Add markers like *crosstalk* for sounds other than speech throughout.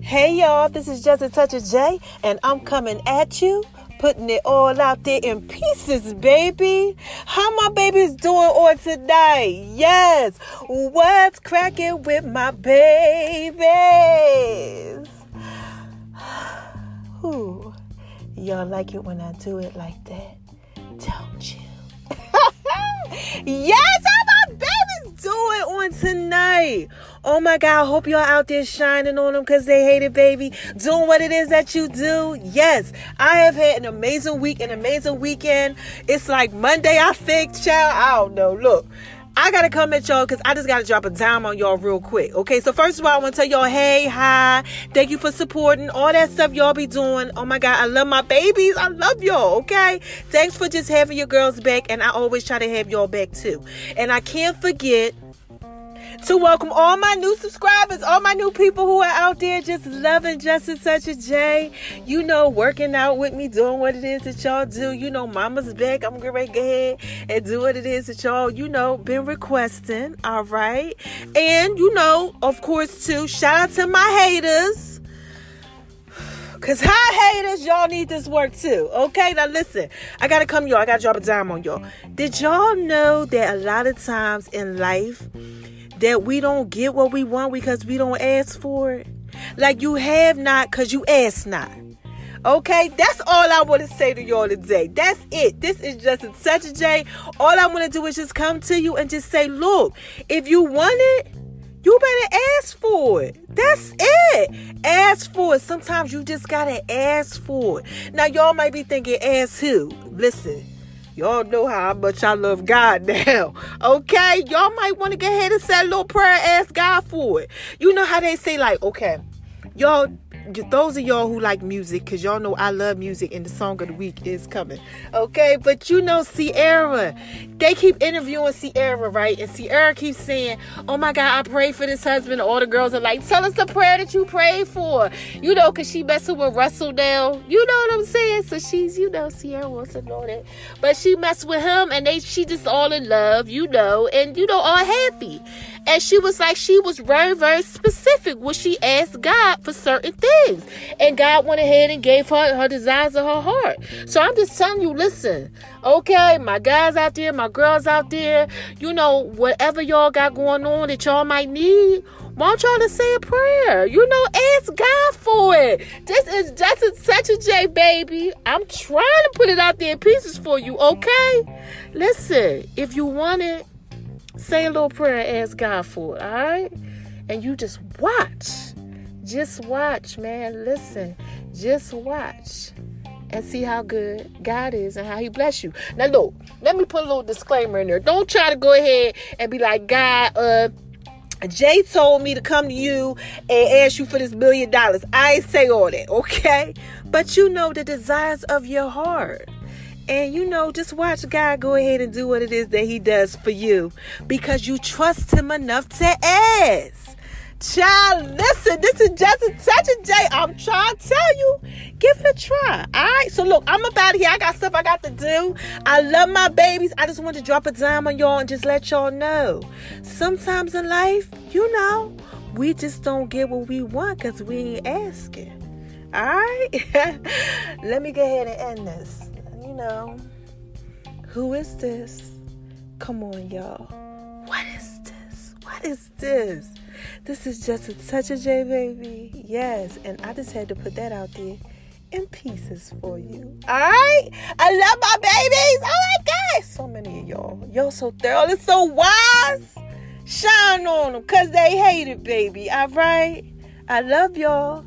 Hey y'all, this is Just a Touch of J, and I'm coming at you, putting it all out there in pieces, baby. How my baby's doing on tonight? Yes, what's cracking with my babies? *sighs* Ooh, y'all like it when I do it like that, don't you? *laughs* yes, doing on tonight? Oh my God, hope y'all out there shining on them because they hate it, baby. Doing what it is that you do. Yes, I have had an amazing week, an amazing weekend. It's like Monday, I think, child. I don't know. Look. I gotta come at y'all because I just gotta drop a dime on y'all real quick. Okay, so first of all, I wanna tell y'all, hey, hi, thank you for supporting all that stuff y'all be doing. Oh my god, I love my babies. I love y'all. Okay, thanks for just having your girls back, and I always try to have y'all back too. And I can't forget to welcome all my new subscribers, all my new people who are out there just loving Just a Touch of J. You know, working out with me, doing what it is that y'all do. You know, mama's back. I'm to go ahead and do what it is that y'all, you know, been requesting. All right. And, you know, of course, too, shout out to my haters. Cause hi haters, y'all need this work too. Okay, now listen, I gotta come y'all. I gotta drop a dime on y'all. Did y'all know that a lot of times in life, that we don't get what we want because we don't ask for it. Like you have not because you ask not. Okay, that's all I want to say to y'all today. That's it. This is just touch of J. All I want to do is just come to you and just say, look, if you want it, you better ask for it. That's it. Ask for it. Sometimes you just gotta ask for it. Now y'all might be thinking, ask who? Listen, Y'all know how much I love God *laughs* now. Okay? Y'all might want to go ahead and say a little prayer, ask God for it. You know how they say, like, okay, y'all those of y'all who like music, because y'all know I love music and the song of the week is coming. Okay, but you know Ciara. they keep interviewing Ciara, right? And Ciara keeps saying, Oh my God, I pray for this husband. All the girls are like, Tell us the prayer that you prayed for. You know, because she messing with Russell now. You know what I'm saying? So she's, you know, Ciara wants to know that. But she messed with him and they she just all in love, you know, and you know, all happy. And she was like, she was very, very specific when she asked God for certain things. And God went ahead and gave her her desires of her heart. So I'm just telling you, listen, okay, my guys out there, my girls out there, you know, whatever y'all got going on that y'all might need, want y'all to say a prayer. You know, ask God for it. This is just a, such a J, baby. I'm trying to put it out there in pieces for you, okay? Listen, if you want it, Say a little prayer and ask God for it, all right? And you just watch. Just watch, man. Listen. Just watch and see how good God is and how He bless you. Now, look, let me put a little disclaimer in there. Don't try to go ahead and be like, God, uh, Jay told me to come to you and ask you for this million dollars. I ain't say all that, okay? But you know the desires of your heart. And you know, just watch God go ahead and do what it is that He does for you because you trust Him enough to ask. Child, listen, this is just a touch of J. I'm trying to tell you, give it a try. All right. So look, I'm about here. I got stuff I got to do. I love my babies. I just want to drop a dime on y'all and just let y'all know. Sometimes in life, you know, we just don't get what we want because we ain't asking. All right. *laughs* let me go ahead and end this know, who is this? Come on, y'all. What is this? What is this? This is just a touch of J, baby. Yes, and I just had to put that out there in pieces for you. All right? I love my babies. Oh my God. So many of y'all. Y'all so thorough and so wise. Shine on them because they hate it, baby. All right? I love y'all.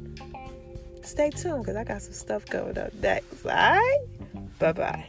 Stay tuned because I got some stuff coming up next. All right? Bye bye.